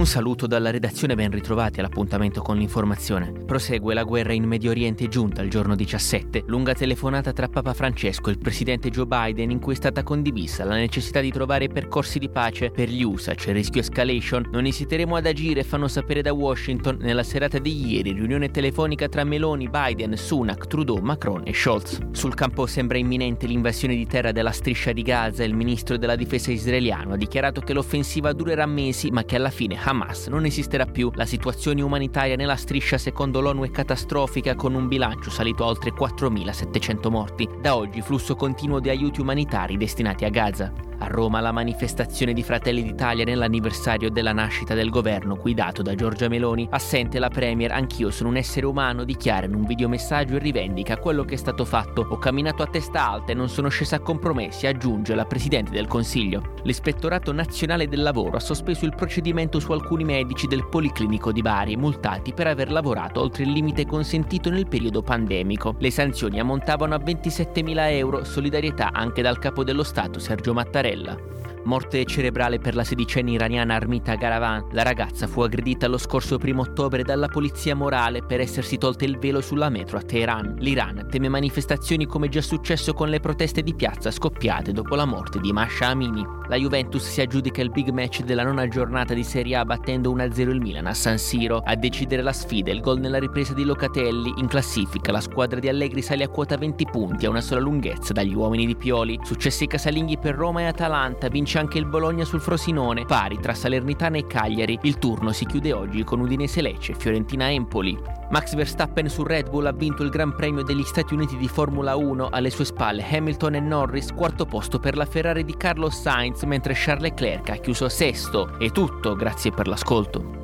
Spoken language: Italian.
Un saluto dalla redazione, ben ritrovati all'appuntamento con l'informazione. Prosegue la guerra in Medio Oriente giunta il giorno 17, lunga telefonata tra Papa Francesco e il presidente Joe Biden in cui è stata condivisa la necessità di trovare percorsi di pace per gli USA, c'è il rischio escalation, non esiteremo ad agire, fanno sapere da Washington nella serata di ieri, riunione telefonica tra Meloni, Biden, Sunak, Trudeau, Macron e Scholz. Sul campo sembra imminente l'invasione di terra della striscia di Gaza il ministro della difesa israeliano ha dichiarato che l'offensiva durerà mesi ma che alla fine Hamas non esisterà più. La situazione umanitaria nella striscia secondo l'ONU è catastrofica con un bilancio salito a oltre 4.700 morti. Da oggi flusso continuo di aiuti umanitari destinati a Gaza. A Roma la manifestazione di Fratelli d'Italia nell'anniversario della nascita del governo guidato da Giorgia Meloni. Assente la Premier, anch'io sono un essere umano, dichiara in un videomessaggio e rivendica quello che è stato fatto. Ho camminato a testa alta e non sono scesa a compromessi, aggiunge la Presidente del Consiglio. L'Ispettorato Nazionale del Lavoro ha sospeso il procedimento su alcuni medici del Policlinico di Bari, multati per aver lavorato oltre il limite consentito nel periodo pandemico. Le sanzioni ammontavano a 27.000 euro, solidarietà anche dal capo dello Stato Sergio Mattarella. Morte cerebrale per la sedicenne iraniana Armita Garavan. La ragazza fu aggredita lo scorso primo ottobre dalla polizia morale per essersi tolte il velo sulla metro a Teheran. L'Iran teme manifestazioni come già successo con le proteste di piazza scoppiate dopo la morte di Masha Amini. La Juventus si aggiudica il big match della nona giornata di Serie A battendo 1-0 il Milan a San Siro. A decidere la sfida il gol nella ripresa di Locatelli. In classifica la squadra di Allegri sale a quota 20 punti a una sola lunghezza dagli uomini di Pioli. Successi casalinghi per Roma e Atalanta, vince anche il Bologna sul Frosinone, pari tra Salernitana e Cagliari. Il turno si chiude oggi con Udinese Lecce e Fiorentina Empoli. Max Verstappen su Red Bull ha vinto il Gran Premio degli Stati Uniti di Formula 1 alle sue spalle Hamilton e Norris, quarto posto per la Ferrari di Carlos Sainz, mentre Charles Leclerc ha chiuso sesto. È tutto, grazie per l'ascolto.